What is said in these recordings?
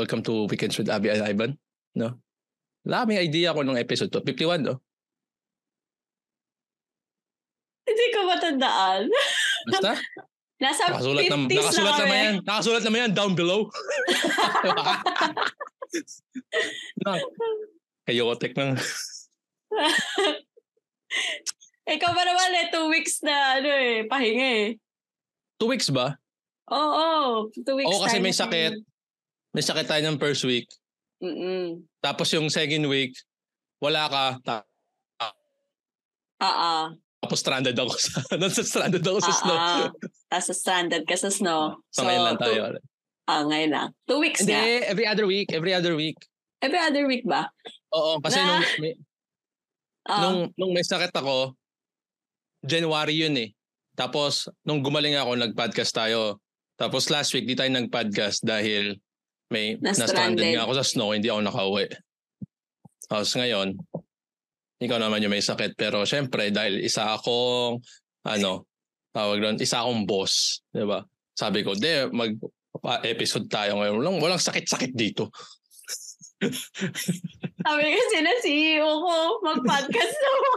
welcome to Weekends with Abby and Ivan. No? Wala may idea ko nung episode to. 51, no? Hindi ko matandaan. Basta? Nasa Nakasulat, 50s nam, na nakasulat kami. naman yan. Nakasulat naman yan down below. no. Chaotic ng... Ikaw ba naman eh, two weeks na ano eh, pahinga eh. Two weeks ba? Oo, two weeks Oo, kasi may na sakit. May sakit tayo ng first week. Mm-mm. Tapos yung second week, wala ka. Ta- Ah, ah. tapos stranded ako sa... Nasa stranded ako sa snow. Ah, ah. Tapos stranded ka sa snow. So, ngayon lang tayo. Two, ah, ngayon lang. Two weeks Hindi, nga. every other week. Every other week. Every other week ba? Oo, kasi Na- nung, may, Ah, nung, nung may sakit ako, January yun eh. Tapos, nung gumaling ako, nag-podcast tayo. Tapos last week, di tayo nag-podcast dahil may Na-stranded. na-stranded nga ako sa snow, hindi ako nakauwi. Tapos ngayon, ikaw naman yung may sakit. Pero syempre, dahil isa akong, ano, tawag doon, isa akong boss. Di ba? Sabi ko, di, mag-episode tayo ngayon. Walang, walang sakit-sakit dito. sabi kasi na CEO ko, mag-podcast na ako.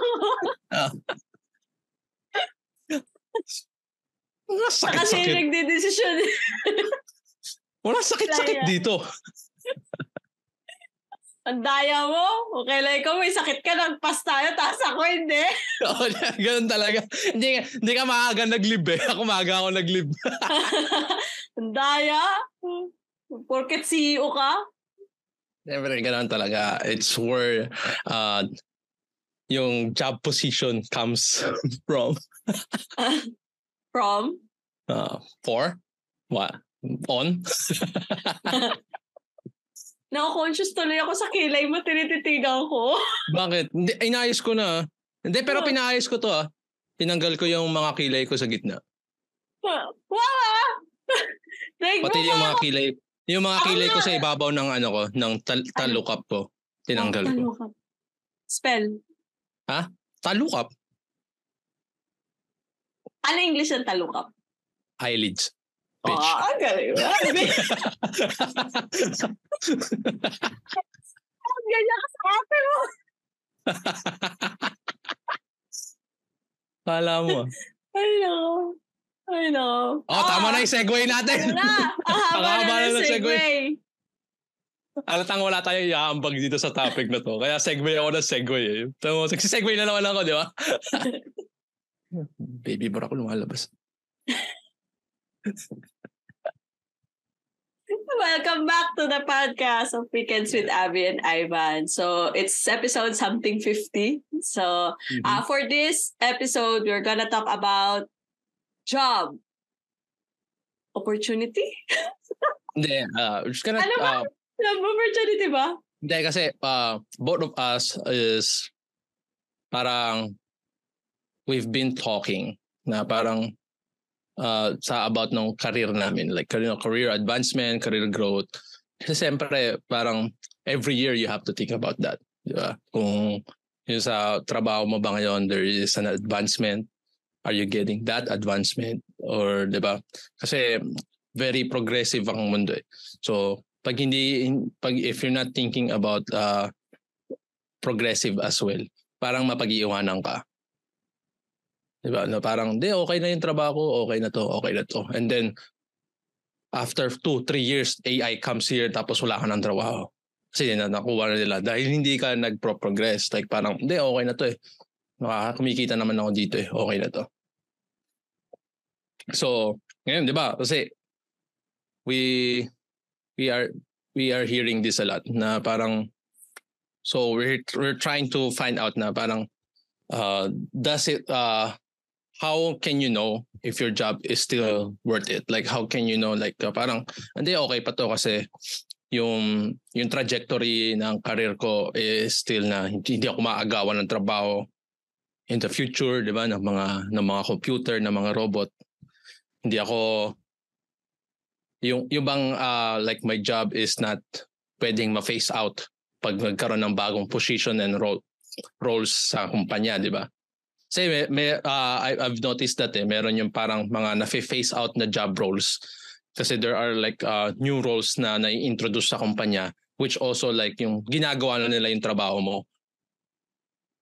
Walang Siya kasi sakit-sakit. Walang sakit-sakit dito. Ang daya mo. Okay lang ikaw, may sakit ka, nagpas tayo, tapos ako hindi. Oo, ganun talaga. Hindi, hindi ka maaga nag-live eh. Ako maaga ako nag-live. Ang daya. Porket CEO ka. Siyempre, ganun talaga. It's where uh, yung job position comes from. From? Uh, for? What? On? Nako-conscious tuloy ako sa kilay mo, tinititigan ko. Bakit? Hindi, inayos ko na. ah. Hindi, pero pinaayos ko to ah. Tinanggal ko yung mga kilay ko sa gitna. Wow! Like, Pati yung mga kilay, yung mga kilay ko sa ibabaw ng ano ko, ng tal- talukap ko. Tinanggal ko. Ano ka? Spell. Talukap? Ano English ang talukap? Eyelids. Bitch. ang galing. Ang ganyan ka sa ate mo. Kala mo. I know. I know. Oh, tama na yung segue Ano natin. na? Ang haba na ng segue. Alatang wala tayong iaambag dito sa topic na to. Kaya segue ako ng segue eh. Tama mo, segue na naman ako, di ba? Baby bra ko lumalabas. Welcome back to the podcast of Weekends with Abby and Ivan. So it's episode something 50. So Mm-hmm. uh, for this episode, we're gonna talk about job opportunity. Hindi, uh, we're just gonna, Ano ba? uh, Job opportunity ba? hindi kasi uh, both of us is parang we've been talking na parang uh, sa about ng career namin like career, career advancement, career growth. Kasi siyempre parang every year you have to think about that. Di ba? Kung yung sa trabaho mo ba ngayon there is an advancement are you getting that advancement or 'di ba kasi very progressive ang mundo eh. so pag hindi pag if you're not thinking about uh, progressive as well parang mapag-iiwanan ka 'di ba? Na parang di okay na yung trabaho ko okay na to okay na to. And then after two, three years AI comes here tapos wala ka ng trabaho. Kasi na nakuha na nila. Dahil hindi ka nagpro-progress. Like parang hindi okay na to eh. Maka- kumikita naman ako dito eh. Okay na to. So ngayon 'di ba? Kasi we we are we are hearing this a lot na parang so we're we're trying to find out na parang uh does it uh how can you know if your job is still worth it like how can you know like uh, parang hindi okay pa to kasi yung yung trajectory ng career ko is still na hindi, hindi ako maagawan ng trabaho in the future, 'di ba, ng mga ng mga computer, ng mga robot. Hindi ako yung yung bang uh, like my job is not pwedeng ma-face out pag nagkaroon ng bagong position and role roles sa kumpanya, 'di ba? Kasi may, may uh, I, I've noticed that eh, meron yung parang mga na-face out na job roles Kasi there are like uh, new roles na na-introduce sa kumpanya which also like yung ginagawa na nila yung trabaho mo.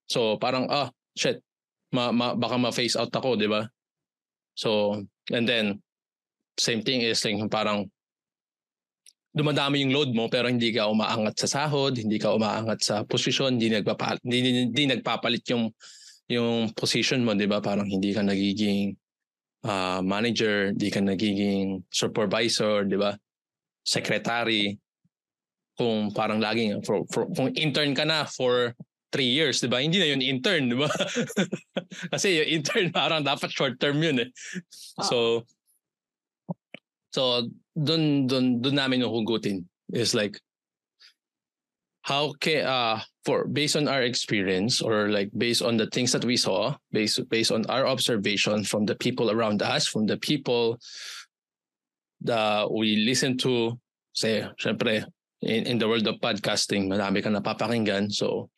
So parang ah shit, ma, ma baka ma-face out ako, 'di ba? So and then same thing is like parang dumadami yung load mo pero hindi ka umaangat sa sahod, hindi ka umaangat sa posisyon, hindi nagpapalit hindi, hindi nagpapalit yung yung position mo, 'di ba? Parang hindi ka nagiging uh, manager, hindi ka nagiging supervisor, 'di ba? Secretary. Kung parang laging for, for, kung intern ka na for three years, 'di ba? Hindi na 'yun intern, 'di ba? Kasi yung intern parang dapat short term 'yun eh. So So doon doon doon namin hugutin is like how can uh for based on our experience or like based on the things that we saw based based on our observation from the people around us from the people that we listen to say syempre in, in the world of podcasting marami kang napapakinggan. So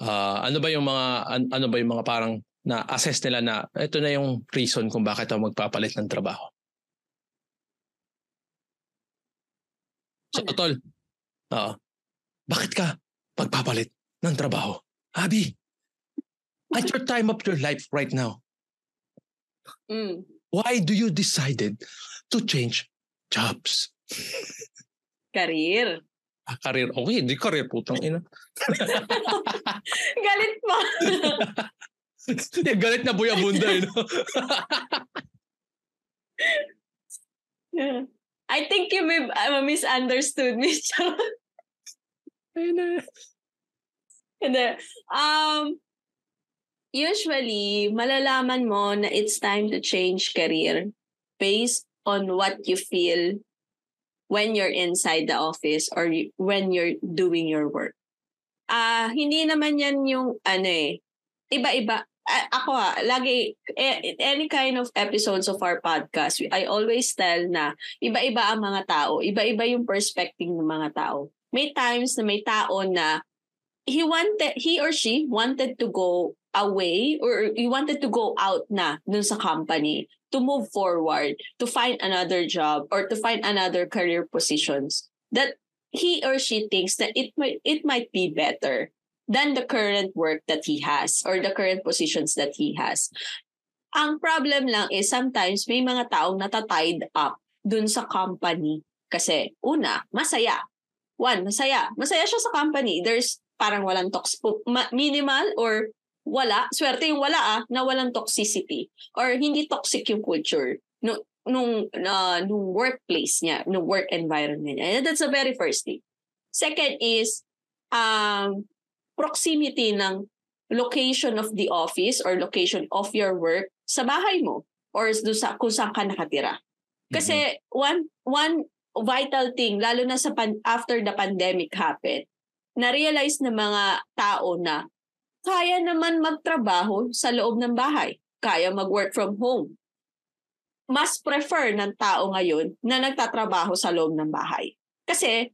uh, ano ba yung mga an, ano ba yung mga parang na assess nila na ito na yung reason kung bakit ako magpapalit ng trabaho? So tol uh, bakit ka pagpapalit ng trabaho? Abi, at your time of your life right now, mm. why do you decided to change jobs? Career. Ah, career. Okay, di career putang ina. Galit pa. Galit na buya bunda eh, no? I think you may uh, misunderstood me. Ayun Hindi. Um, usually, malalaman mo na it's time to change career based on what you feel when you're inside the office or when you're doing your work. Ah, uh, hindi naman yan yung ano eh. Iba-iba. Uh, ako ha, lagi, eh, any kind of episodes of our podcast, I always tell na iba-iba ang mga tao. Iba-iba yung perspective ng mga tao may times na may tao na he wanted, he or she wanted to go away or he wanted to go out na dun sa company to move forward, to find another job or to find another career positions that he or she thinks that it might it might be better than the current work that he has or the current positions that he has. Ang problem lang is sometimes may mga taong natatied up dun sa company kasi una, masaya one, masaya. Masaya siya sa company. There's parang walang toxic, minimal or wala. Swerte yung wala ah, na walang toxicity. Or hindi toxic yung culture no, nung, uh, nung workplace niya, nung work environment niya. And that's the very first thing. Second is, um, proximity ng location of the office or location of your work sa bahay mo or sa, kung saan ka nakatira. Kasi mm-hmm. one one vital thing, lalo na sa pan- after the pandemic happened, na-realize ng mga tao na kaya naman magtrabaho sa loob ng bahay. Kaya mag-work from home. Mas prefer ng tao ngayon na nagtatrabaho sa loob ng bahay. Kasi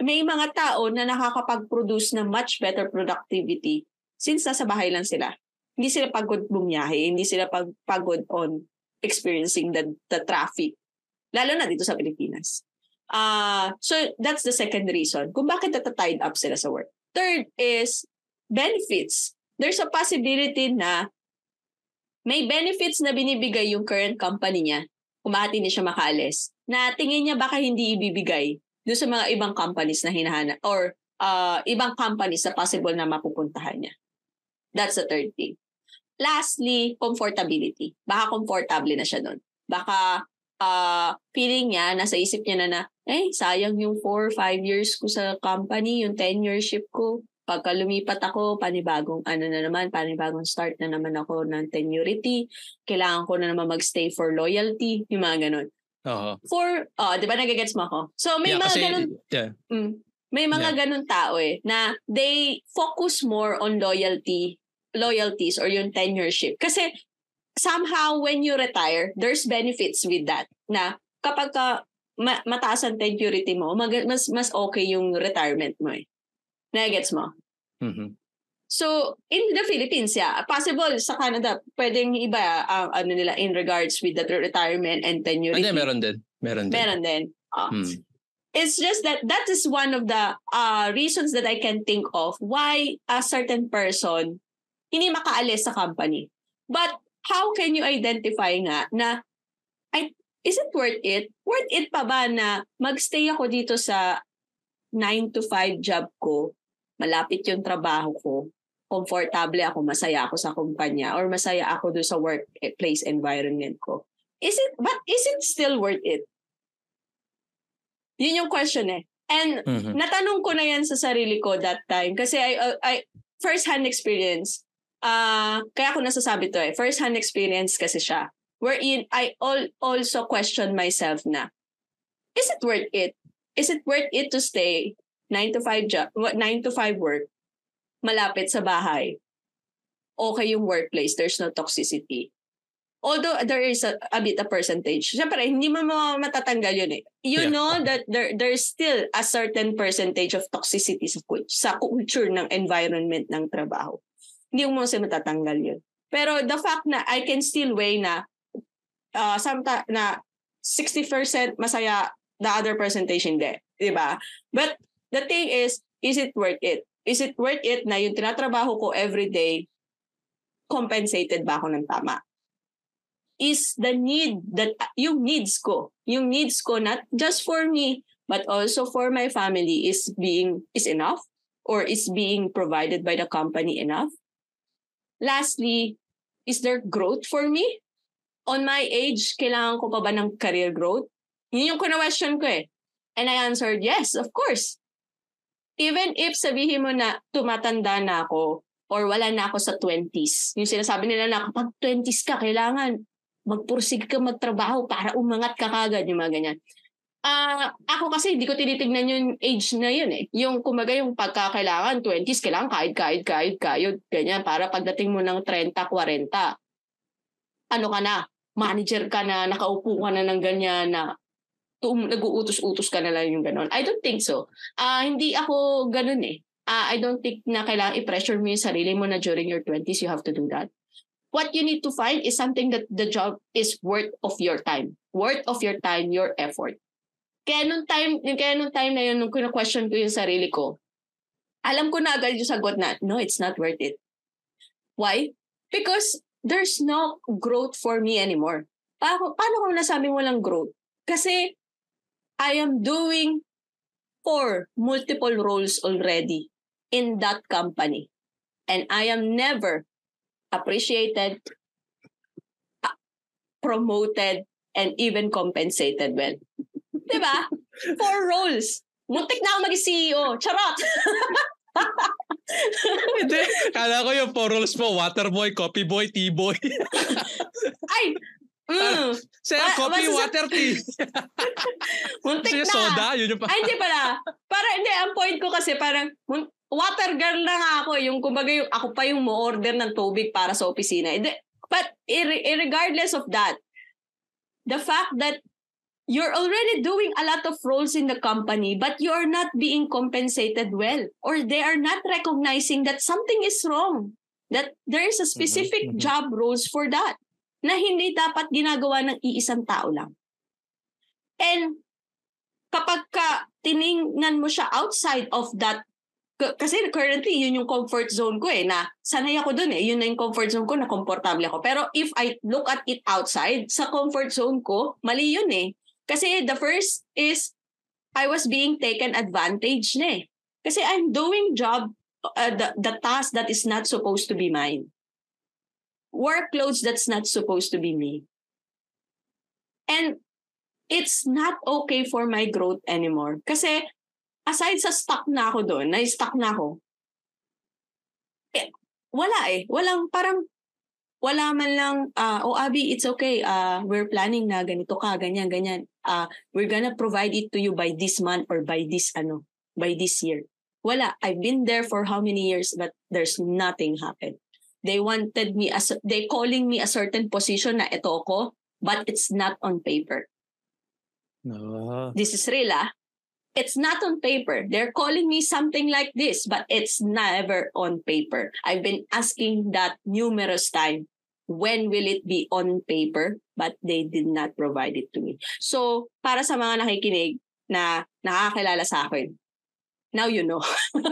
may mga tao na nakakapag-produce ng much better productivity since nasa bahay lang sila. Hindi sila pagod bumiyahe, hindi sila pag pagod on experiencing the, the traffic. Lalo na dito sa Pilipinas. Uh, so that's the second reason kung bakit natatied up sila sa work. Third is benefits. There's a possibility na may benefits na binibigay yung current company niya kung bakit hindi siya makaalis na tingin niya baka hindi ibibigay doon sa mga ibang companies na hinahanap or uh, ibang companies na possible na mapupuntahan niya. That's the third thing. Lastly, comfortability. Baka comfortable na siya doon. Baka uh, feeling niya, nasa isip niya na na, eh, sayang yung 4 5 years ko sa company, yung tenureship ko. Pagka lumipat ako, panibagong ano na naman, panibagong start na naman ako ng tenurity. Kailangan ko na naman magstay for loyalty, yung mga ganun. Uh-huh. For, uh, di ba nagagets mo ako? So may yeah, mga kasi, ganun, yeah. mm, may mga yeah. ganun tao eh, na they focus more on loyalty, loyalties or yung tenureship. Kasi somehow when you retire, there's benefits with that. Na kapag ka ma- mataas ang security mo, mag- mas mas okay yung retirement mo eh. Nagets mo? Mm-hmm. So, in the Philippines, yeah, possible sa Canada, pwedeng iba ang ano nila in regards with the retirement and tenure. Hindi, meron din. Meron din. Meron din. Ah. Hmm. It's just that that is one of the uh, reasons that I can think of why a certain person hindi makaalis sa company. But how can you identify nga na I, is it worth it? Worth it pa ba na magstay ako dito sa 9 to 5 job ko, malapit yung trabaho ko, komportable ako, masaya ako sa kumpanya, or masaya ako doon sa workplace environment ko. Is it, but is it still worth it? Yun yung question eh. And Mhm. natanong ko na yan sa sarili ko that time kasi I, uh, I first-hand experience. Ah, kaya ako nasasabi to eh. First-hand experience kasi siya. Wherein I all, also question myself na, is it worth it? Is it worth it to stay 9 to 5 job, 9 to 5 work, malapit sa bahay? Okay yung workplace, there's no toxicity. Although there is a, a bit a percentage. Siyempre, hindi mo ma- matatanggal yun eh. You Yeah. know that there there's still a certain percentage of toxicity sa, sa culture ng environment ng trabaho. Hindi mo kasi matatanggal yun. Pero the fact na I can still weigh na uh, samta, na 60% masaya, the other percentage hindi. Di ba? But the thing is, is it worth it? Is it worth it na yung tinatrabaho ko every day, compensated ba ako ng tama? Is the need that yung needs ko, yung needs ko not just for me but also for my family is being is enough or is being provided by the company enough? Lastly, is there growth for me? On my age, kailangan ko pa ba ng career growth? Yun yung question ko eh. And I answered, yes, of course. Even if sabihin mo na tumatanda na ako or wala na ako sa 20s. Yung sinasabi nila na kapag 20s ka, kailangan magpursig ka magtrabaho para umangat ka kagad, yung mga ganyan. Ah, ako kasi hindi ko tinitignan yung age na yun eh. Yung kumaga yung pagkakailangan, 20s, kailangan kahit, kahit, kahit, kayod, ganyan. Para pagdating mo ng 30, 40, ano ka na, manager ka na, nakaupo ka na ng ganyan na tum- nag-uutos-utos ka na lang yung ganon. I don't think so. Ah, hindi ako ganun eh. Ah, I don't think na kailangan i-pressure mo yung sarili mo na during your 20s you have to do that. What you need to find is something that the job is worth of your time. Worth of your time, your effort. Kaya nung time, kaya nung time na yun, nung question ko yung sarili ko, alam ko na agad yung sagot na, no, it's not worth it. Why? Because there's no growth for me anymore. Paano, paano kung nasabi mo lang growth? Kasi I am doing four multiple roles already in that company. And I am never appreciated, promoted, and even compensated well. Diba? Four roles. Muntik na ako maging CEO. Charot! Hindi. Kala ko yung four roles mo, water boy, coffee boy, tea boy. Ay! Mm, Sir, Wa- coffee, masasa- water, tea. muntik na. soda, yun yung pa. Ay, hindi pala. Para, hindi, ang point ko kasi parang, mun- water girl na nga ako. Yung, kumbaga, yung, ako pa yung mo-order ng tubig para sa opisina. But ir- regardless of that, the fact that you're already doing a lot of roles in the company, but you're not being compensated well, or they are not recognizing that something is wrong, that there is a specific mhm. job roles for that, na hindi dapat ginagawa ng iisang tao lang. And kapag ka tiningnan mo siya outside of that k- kasi currently yun yung comfort zone ko eh na sanay ako dun eh yun na yung comfort zone ko na komportable ako pero if I look at it outside sa comfort zone ko mali yun eh kasi the first is I was being taken advantage na eh kasi I'm doing job uh, the, the task that is not supposed to be mine workloads that's not supposed to be me and it's not okay for my growth anymore. Kasi aside sa stuck na ako doon, na-stuck na ako, eh, wala eh. Walang parang, wala man lang, ah, oh Abby, it's okay. Uh, we're planning na ganito ka, ganyan, ganyan. Uh, we're gonna provide it to you by this month or by this, ano, by this year. Wala. I've been there for how many years but there's nothing happened. They wanted me, as they calling me a certain position na ito ako, but it's not on paper No. this is real ah. it's not on paper. They're calling me something like this, but it's never on paper. I've been asking that numerous times. When will it be on paper? But they did not provide it to me. So, para sa mga nakikinig na nakakilala sa akin, now you know.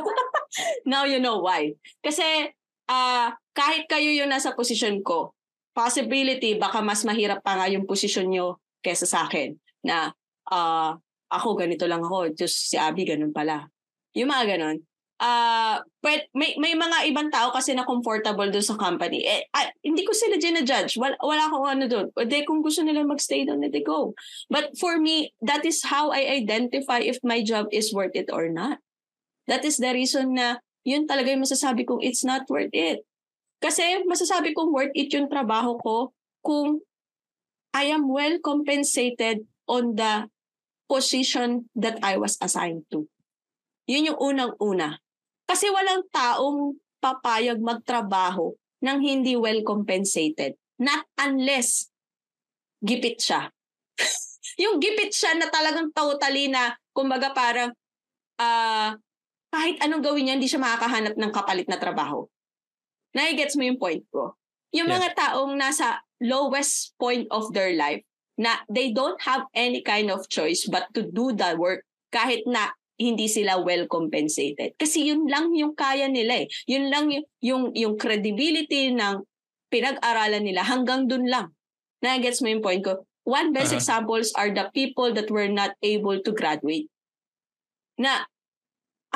now you know why. Kasi uh, kahit kayo yung nasa posisyon ko, possibility baka mas mahirap pa nga yung posisyon nyo kesa sa akin na uh, ako ganito lang ako, just si Abby ganun pala. Yung mga ganun. Uh, but may, may mga ibang tao kasi na comfortable doon sa company. Eh, uh, hindi ko sila gina-judge. Wala, wala akong ano doon. De, kung gusto nila magstay doon, it go. But for me, that is how I identify if my job is worth it or not. That is the reason na yun talaga yung masasabi kong it's not worth it. Kasi masasabi kong worth it yung trabaho ko kung I am well compensated on the position that I was assigned to. Yun yung unang-una. Kasi walang taong papayag magtrabaho nang hindi well compensated. Not unless gipit siya. yung gipit siya na talagang totally na, kumbaga parang, uh, kahit anong gawin niya, hindi siya makakahanap ng kapalit na trabaho. Nai-gets mo yung point ko? Yung yeah. mga taong nasa lowest point of their life, na they don't have any kind of choice but to do the work kahit na hindi sila well compensated. Kasi yun lang yung kaya nila eh. Yun lang yung, yung, yung credibility ng pinag-aralan nila hanggang dun lang. Na-gets mo yung point ko? One best uh-huh. examples are the people that were not able to graduate. Na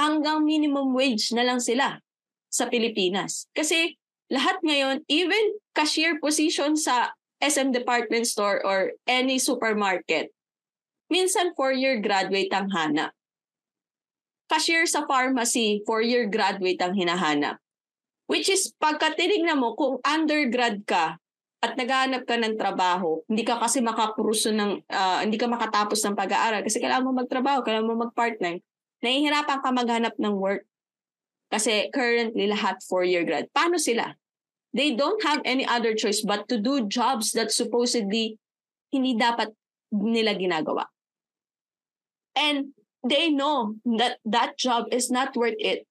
hanggang minimum wage na lang sila sa Pilipinas. Kasi lahat ngayon, even cashier position sa SM department store or any supermarket, minsan four-year graduate ang hanap. Cashier sa pharmacy, four-year graduate ang hinahanap. Which is, pagka tinignan mo, kung undergrad ka at naghahanap ka ng trabaho, hindi ka kasi makapuruso ng, uh, hindi ka makatapos ng pag-aaral kasi kailangan mo magtrabaho, kailangan mo mag-part-time, nahihirapan ka maghanap ng work. Kasi currently lahat four-year grad. Paano sila? they don't have any other choice but to do jobs that supposedly hindi dapat nila ginagawa. And they know that that job is not worth it,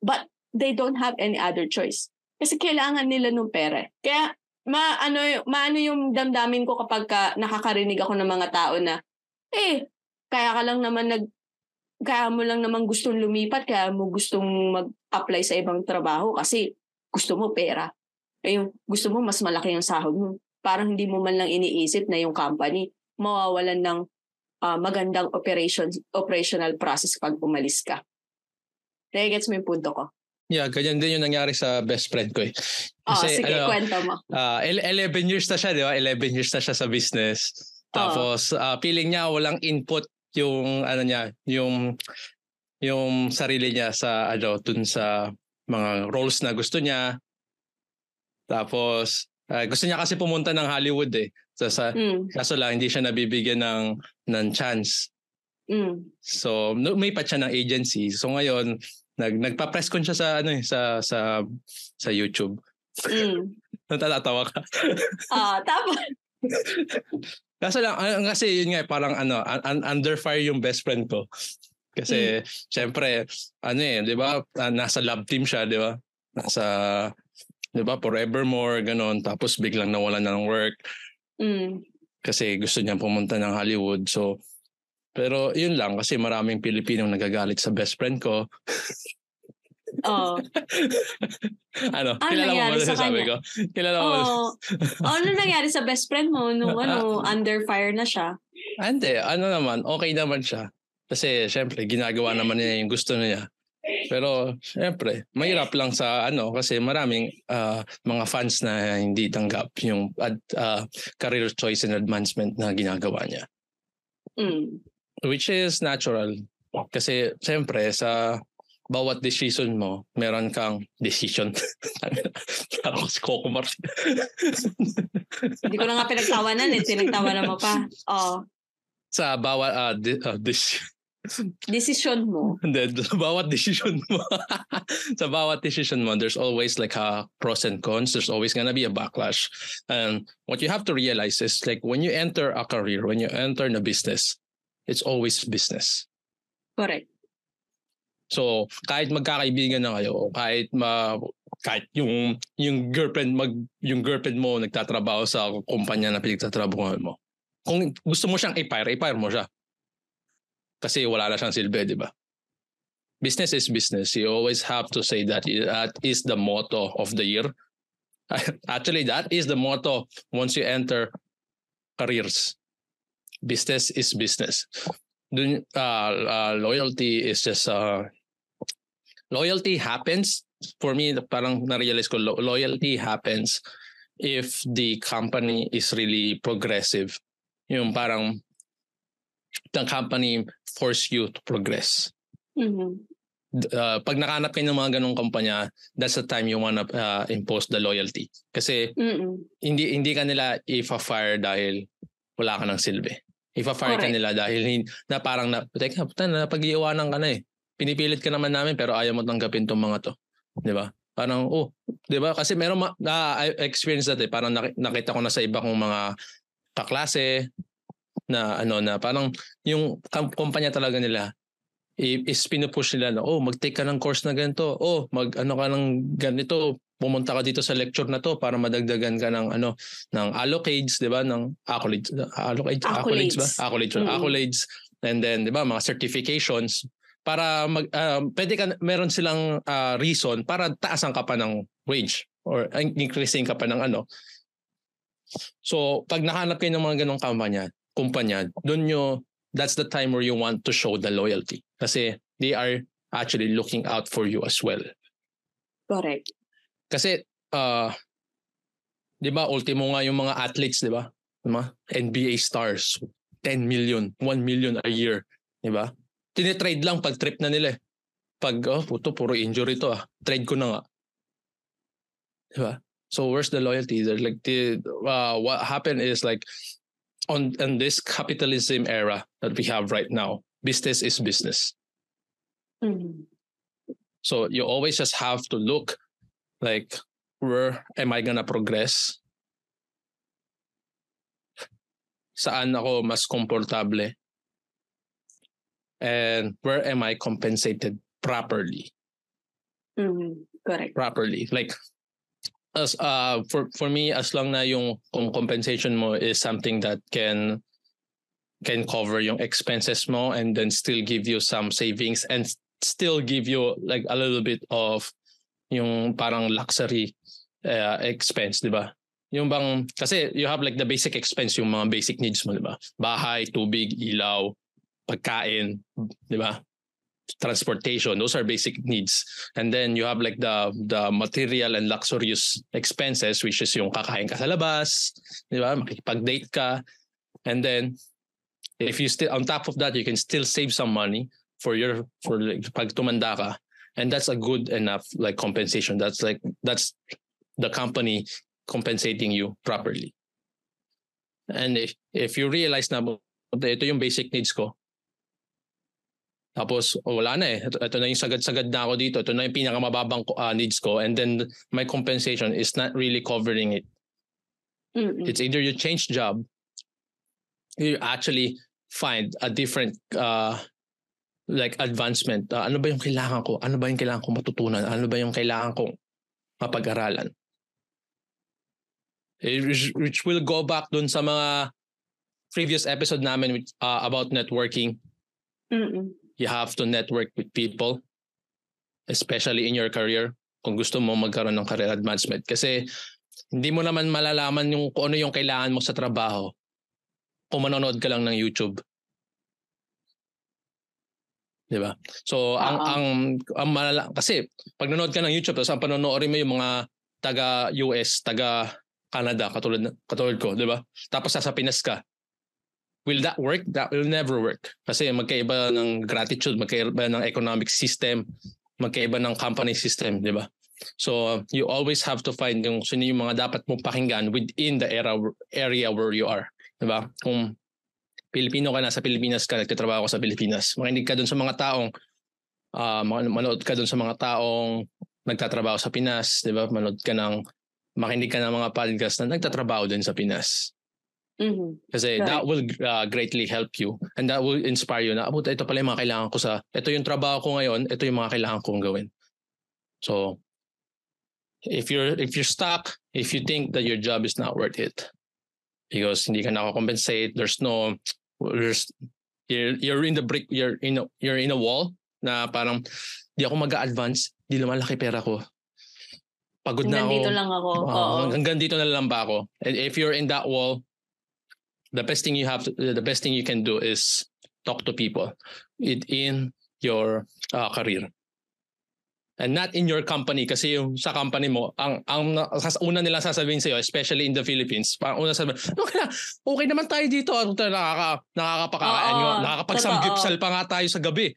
but they don't have any other choice. Kasi kailangan nila ng pera. Kaya maano maano yung damdamin ko kapag ka nakakarinig ako ng mga tao na eh kaya ka lang naman nag kaya mo lang naman gustong lumipat, kaya mo gustong mag-apply sa ibang trabaho kasi gusto mo pera eh yung gusto mo mas malaki yung sahod mo. Parang hindi mo man lang iniisip na yung company mawawalan ng uh, magandang operation, operational process pag umalis ka. Nagigets mo yung punto ko? Yeah, ganyan din yung nangyari sa best friend ko eh. Kasi, oh, sige, ano, kwento mo. Uh, 11 years na siya, di ba? 11 years na siya sa business. Tapos, oh. uh, feeling niya walang input yung, ano niya, yung, yung sarili niya sa, ano, dun sa mga roles na gusto niya, tapos, uh, gusto niya kasi pumunta ng Hollywood eh. So, sa, mm. Kaso lang, hindi siya nabibigyan ng, ng chance. Mm. So, umipat siya ng agency. So ngayon, nag nagpa-press con siya sa ano eh, sa sa sa YouTube. Mm. Natatawa ka. Ah, uh, tapos Kaso lang kasi yun nga parang ano un- under fire yung best friend ko. Kasi mm. syempre ano eh, 'di ba? Nasa lab team siya, 'di ba? Nasa 'di ba? Forevermore ganon tapos biglang nawalan na ng work. Mm. Kasi gusto niya pumunta ng Hollywood. So pero yun lang kasi maraming Pilipinong nagagalit sa best friend ko. Oh. ano, ano kilala mo ba sa sabi ko? Kilala mo oh. oh, ano nangyari sa best friend mo nung ano, under fire na siya? Hindi, ano naman, okay naman siya. Kasi syempre, ginagawa naman niya yung gusto niya. Pero syempre, mahirap lang sa ano kasi maraming uh, mga fans na hindi tanggap yung uh, career choice and advancement na ginagawa niya. Mm. Which is natural. Kasi syempre sa bawat decision mo, meron kang decision. Parang si Coco Martin. Hindi ko na nga pinagtawanan eh. Pinagtawanan mo pa. Oh. Sa bawat uh, di, uh, dis- Decision mo. Sa bawat decision mo. sa bawat decision mo, there's always like a pros and cons. There's always gonna be a backlash. And what you have to realize is like when you enter a career, when you enter in a business, it's always business. Correct. So, kahit magkakaibigan na kayo, kahit ma kahit yung yung girlfriend mag yung girlfriend mo nagtatrabaho sa kumpanya na pinagtatrabahuan mo. Kung gusto mo siyang i-fire, i-fire mo siya. Kasi wala na siyang silbi, di ba? Business is business. You always have to say that that is the motto of the year. Actually, that is the motto once you enter careers. Business is business. Dun, uh, uh, loyalty is just uh, loyalty happens for me parang na-realize ko lo- loyalty happens if the company is really progressive yung parang the company force you to progress Mm-hmm. uh, pag nakahanap kayo ng mga ganong kumpanya that's the time you wanna uh, impose the loyalty kasi Mm-mm. hindi hindi ka nila ifa-fire dahil wala ka ng silbi ifa-fire ka Correct. nila dahil na parang na teka puta na pag-iiwanan ka na eh pinipilit ka naman namin pero ayaw mo tanggapin tong mga to. 'Di ba? Parang oh, 'di ba? Kasi meron ma- na I experience that eh. Parang naki- nakita ko na sa iba kong mga kaklase na ano na parang yung kumpanya talaga nila is pinupush nila na oh mag-take ka ng course na ganito. Oh mag ano ka ng ganito. Pumunta ka dito sa lecture na to para madagdagan ka ng ano ng allocades 'di ba? Ng accolades allocades accolades ba? Accolades. accolades Mm. accolades. And then 'di ba mga certifications para mag uh, pwede ka meron silang uh, reason para taasan ka pa ng wage or increasing ka pa ng ano. So pag nakahanap kayo ng mga ganong kampanya kumpanya doon nyo that's the time where you want to show the loyalty. Kasi they are actually looking out for you as well. Correct. kasi uh 'di ba ultimo nga yung mga athletes 'di ba? Mga NBA stars 10 million 1 million a year 'di ba? Tinitrade lang pag trip na nila eh. pag oh puto puro injury to ah. Trade ko na nga. 'di ba? So where's the loyalty? There like the uh, what happened is like on on this capitalism era that we have right now business is business Mm-hmm. So you always just have to look like where am I gonna progress? Saan ako mas komportable? And where am I compensated properly? Mm-hmm. Correct. Properly. Like as uh for for me as long na yung compensation mo is something that can can cover yung expenses mo and then still give you some savings and still give you like a little bit of yung parang luxury uh, expense, di ba? Yung bang, kasi you have like the basic expense, yung mga basic needs mo, di ba? Bahay, tubig, ilaw, pagkain, di ba? Transportation, those are basic needs. And then you have like the the material and luxurious expenses, which is yung kakain ka sa labas, di ba? Makikipag-date ka. And then, if you still, on top of that, you can still save some money for your, for like, pag tumanda ka. And that's a good enough like compensation. That's like, that's the company compensating you properly. And if, if you realize na ito yung basic needs ko, tapos oh, wala na eh. Ito, ito na yung sagad-sagad na ako dito. Ito na yung pinakamababang uh, needs ko. And then my compensation is not really covering it. Mm-mm. It's either you change job, you actually find a different uh, like advancement. Uh, ano ba yung kailangan ko? Ano ba yung kailangan kong matutunan? Ano ba yung kailangan kong mapag-aralan? Eh, Which, which will go back dun sa mga previous episode namin with, uh, about networking. Mm-mm. You have to network with people, especially in your career, kung gusto mo magkaroon ng career advancement. Kasi hindi mo naman malalaman yung kung ano yung kailangan mo sa trabaho kung manonood ka lang ng YouTube. 'Di ba? So ang Oo. ang ang malala kasi pag nanonood ka ng YouTube tapos ang panonoorin mo yung mga taga US, taga Canada katulad katulad ko, 'di ba? Tapos sa Pinas ka. Will that work? That will never work. Kasi magkaiba ng gratitude, magkaiba ng economic system, magkaiba ng company system, 'di ba? So you always have to find yung sino yung mga dapat mong pakinggan within the era area where you are, 'di ba? Kung Pilipino ka nasa Pilipinas ka, nagtatrabaho ka sa Pilipinas. Makinig ka doon sa mga taong man- manood ka doon sa mga taong nagtatrabaho sa Pinas, 'di ba? Manood ka ng makinig ka ng mga podcast na nagtatrabaho din sa Pinas. Mhm. Kasi that will uh, greatly help you and that will inspire you na, abot, ito pala yung mga kailangan ko sa, ito yung trabaho ko ngayon, ito yung mga kailangan kong gawin. So, if you're if you're stuck, if you think that your job is not worth it, because hindi ka nakakompensate, there's no, there's, you're, you're in the brick, you're in a, you're in a wall na parang, di ako mag-advance, di lumalaki pera ko. Pagod na Hanggang ako. dito lang ako. Oo. hanggang dito na lang ba ako? And if you're in that wall, the best thing you have to, the best thing you can do is talk to people it, in your uh, career. And not in your company kasi yung sa company mo, ang ang una nilang sasabihin sa especially in the Philippines, parang una sabihin, okay, na, okay naman tayo dito, ano tayo nakaka nakakapakain Oo, nyo, nakakapagsamgipsal pa nga tayo sa gabi.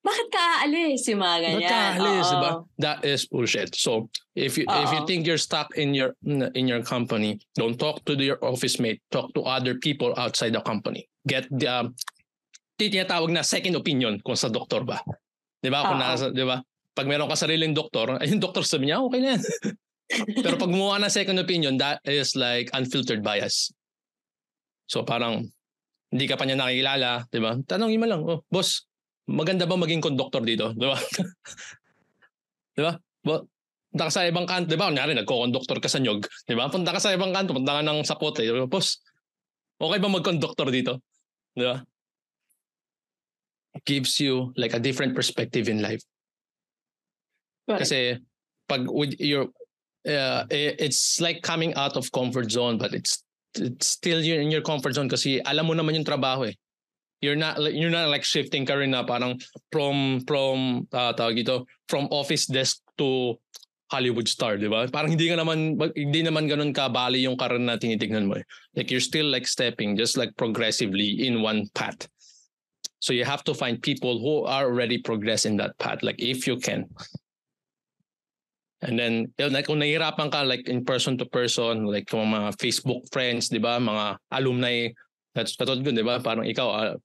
Bakit ka aalis? Yung mga ganyan. Ba't ka alis, Oo. diba? That is bullshit. So if you if you think you're stuck in your in your company, don't talk to your office mate. Talk to other people outside the company. Get the um, tinatawag na second opinion kung sa doktor ba. 'Di ba? Kung nasa, 'di ba? Pag meron ka sariling doktor, ay yung doktor sabi niya, okay na yan. Pero pag gumawa ng second opinion, that is like unfiltered bias. So parang hindi ka pa niya nakikilala, 'di ba? Tanongin mo lang, oh, boss, maganda ba maging conductor dito? 'Di ba? 'Di ba? Bo- Punta ka sa ibang kanto, di ba? Kunyari, nagko-conductor ka sa Nyog. Di ba? Punta ka sa ibang kanto, punta ka ng Sapote. Di ba? Boss, okay ba mag-conductor dito? Di ba? Gives you like a different perspective in life. Correct. Kasi pag with your uh, it's like coming out of comfort zone but it's it's still you're in your comfort zone kasi alam mo naman yung trabaho eh. You're not you're not like shifting ka rin na parang from from uh, tawag ito from office desk to Hollywood star, di ba? Parang hindi ka naman hindi naman ganun kabali yung karir na tinitignan mo eh. Like you're still like stepping just like progressively in one path. So you have to find people who are already progress in that path like if you can. And then, yun, like, kung nahihirapan ka, like, in person to person, like, kung mga Facebook friends, di ba, mga alumni, that's katulad ko, di ba, parang ikaw, ah,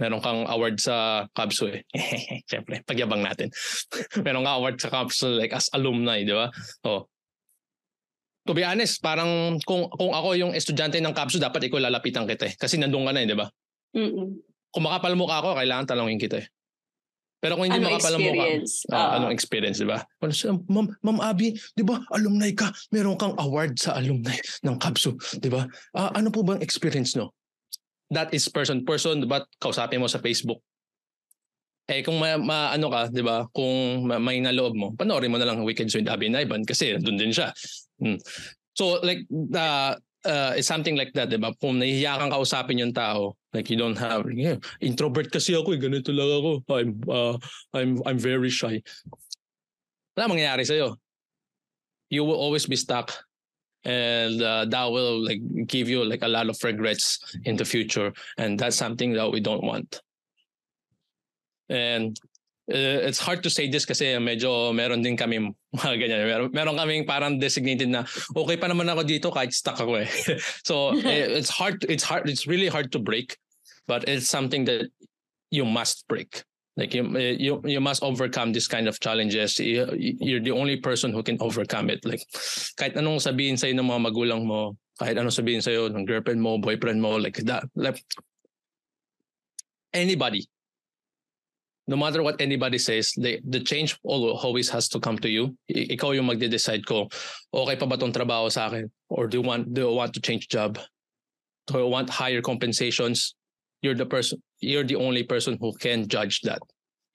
meron kang award sa Cubs eh. Siyempre, pagyabang natin. meron kang award sa Cubs like, as alumni, di ba? Oh. To be honest, parang kung kung ako yung estudyante ng Cubs, dapat ikaw lalapitan kita eh. Kasi nandun ka na eh, di ba? Mm-mm. Kung makapal mukha ako, kailangan talongin kita eh. Pero kung hindi Ano makapal? Ah, Oo. anong experience, di ba? Ma'am, Ma'am Abby, di ba, alumni ka, meron kang award sa alumni ng Kabsu, di ba? Ah, ano po bang experience no? That is person person, but kausapin mo sa Facebook. Eh kung ma, ma- ano ka, 'di ba? Kung ma, may naloob mo, panoorin mo na lang Weekends with Abby Naiban kasi doon din siya. Hmm. So like uh, uh, it's something like that, 'di ba? Kung nahihiya kang kausapin yung tao, like you don't have yeah, introvert kasi ako, eh, ganito lang ako. I'm uh, I'm I'm very shy. Wala mangyayari sa'yo. You will always be stuck and uh, that will like give you like a lot of regrets in the future and that's something that we don't want. And uh, it's hard to say this kasi medyo meron din kami mga ganyan. Meron, meron kaming parang designated na okay pa naman ako dito kahit stuck ako eh. so eh, it's hard it's hard it's really hard to break but it's something that you must break. Like you, you, you must overcome this kind of challenges. You- You're the only person who can overcome it. Like kahit anong sabihin sa'yo ng mga magulang mo, kahit anong sabihin sa'yo ng girlfriend mo, boyfriend mo, like that, like anybody, no matter what anybody says, the, the change al- always has to come to you. Ikaw yung magde-decide ko, okay pa ba tong trabaho sa akin? Or do you want, do you want to change job? Do you want higher compensations? You're the person, you're the only person who can judge that.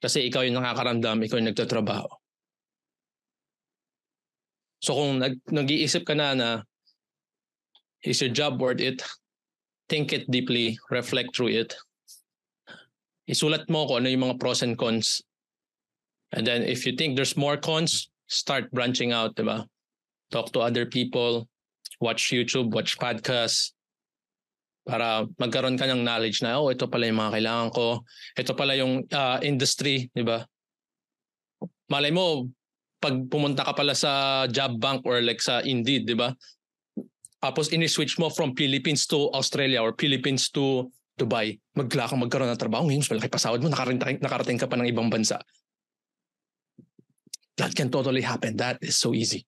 Kasi ikaw yung nakakaramdam, ikaw yung nagtatrabaho. So kung nag, nag-iisip ka na na is your job worth it? Think it deeply, reflect through it. Isulat mo kung ano yung mga pros and cons. And then if you think there's more cons, start branching out, di ba? Talk to other people, watch YouTube, watch podcasts, para magkaroon ka ng knowledge na, oh, ito pala yung mga kailangan ko. Ito pala yung ah, industry, di ba? Malay mo, pag pumunta ka pala sa job bank or like sa Indeed, di ba? Tapos ini-switch mo from Philippines to Australia or Philippines to Dubai. Magla kang magkaroon ng trabaho. Ngayon, malaki pasawad mo, nakarating, nakarating ka pa ng ibang bansa. That can totally happen. That is so easy.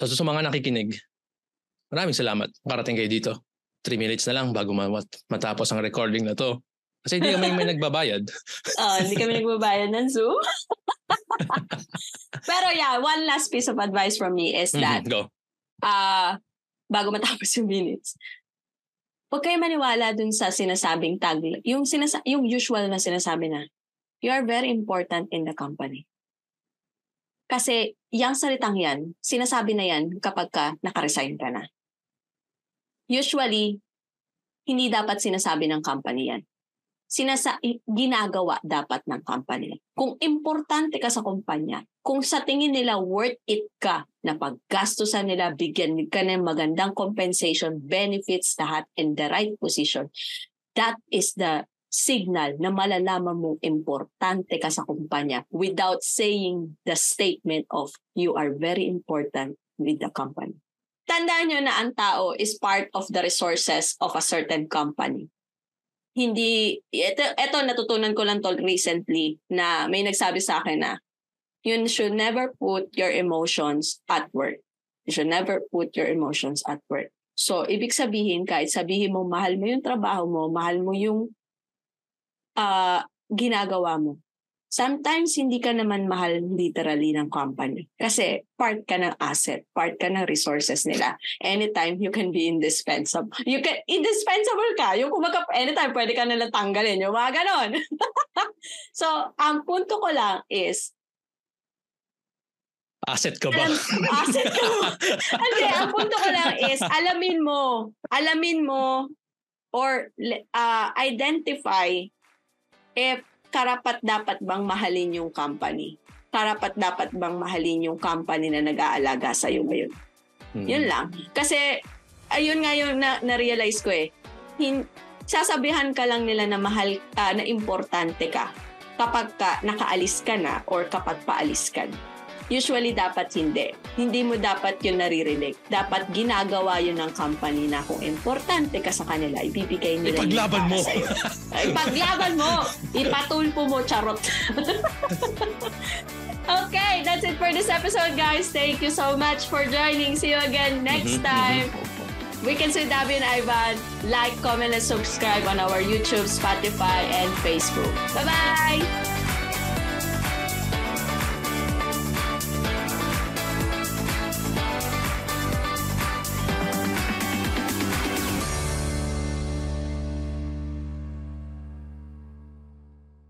So, sa mga nakikinig, maraming salamat. Parating kayo dito. Three minutes na lang bago matapos ang recording na to. Kasi hindi kami may nagbabayad. oh, hindi kami nagbabayad ng Zoom. Pero yeah, one last piece of advice from me is that mm-hmm, go. Uh, bago matapos yung minutes, huwag kayo maniwala dun sa sinasabing tag, yung, sinasa- yung usual na sinasabi na, you are very important in the company. Kasi yung salitang yan, sinasabi na yan kapag ka nakaresign ka na. Usually, hindi dapat sinasabi ng company yan sinasa ginagawa dapat ng company. Kung importante ka sa kumpanya, kung sa tingin nila worth it ka na paggastusan nila, bigyan ka ng magandang compensation, benefits, lahat in the right position, that is the signal na malalaman mong importante ka sa kumpanya without saying the statement of you are very important with the company. Tandaan nyo na ang tao is part of the resources of a certain company hindi, ito, ito natutunan ko lang to recently na may nagsabi sa akin na you should never put your emotions at work. You should never put your emotions at work. So, ibig sabihin, kahit sabihin mo, mahal mo yung trabaho mo, mahal mo yung uh, ginagawa mo, sometimes hindi ka naman mahal literally ng company. Kasi part ka ng asset, part ka ng resources nila. Anytime you can be indispensable. You can, indispensable ka. Yung kumaga, anytime pwede ka nalang tanggalin. Yung mga ganon. so, ang punto ko lang is, Asset ka ba? Alam, asset ka ba? Hindi, ang punto ko lang is, alamin mo, alamin mo, or uh, identify if karapat dapat bang mahalin yung company? Karapat dapat bang mahalin yung company na nag-aalaga sa iyo ngayon? Hmm. Yun lang. Kasi ayun nga yung na, na-realize ko eh. Hin, sasabihan ka lang nila na mahal uh, na importante ka kapag ka nakaalis ka na or kapag paalis ka na. Usually, dapat hindi. Hindi mo dapat yun naririnig. Dapat ginagawa yun ng company na kung importante ka sa kanila, ibibigay nila Ipaglaban mo. Ipaglaban mo. Ipatulpo mo, charot. okay, that's it for this episode, guys. Thank you so much for joining. See you again next mm-hmm, time. Mm-hmm. Weekends with Abby and Ivan. Like, comment, and subscribe on our YouTube, Spotify, and Facebook. Bye-bye!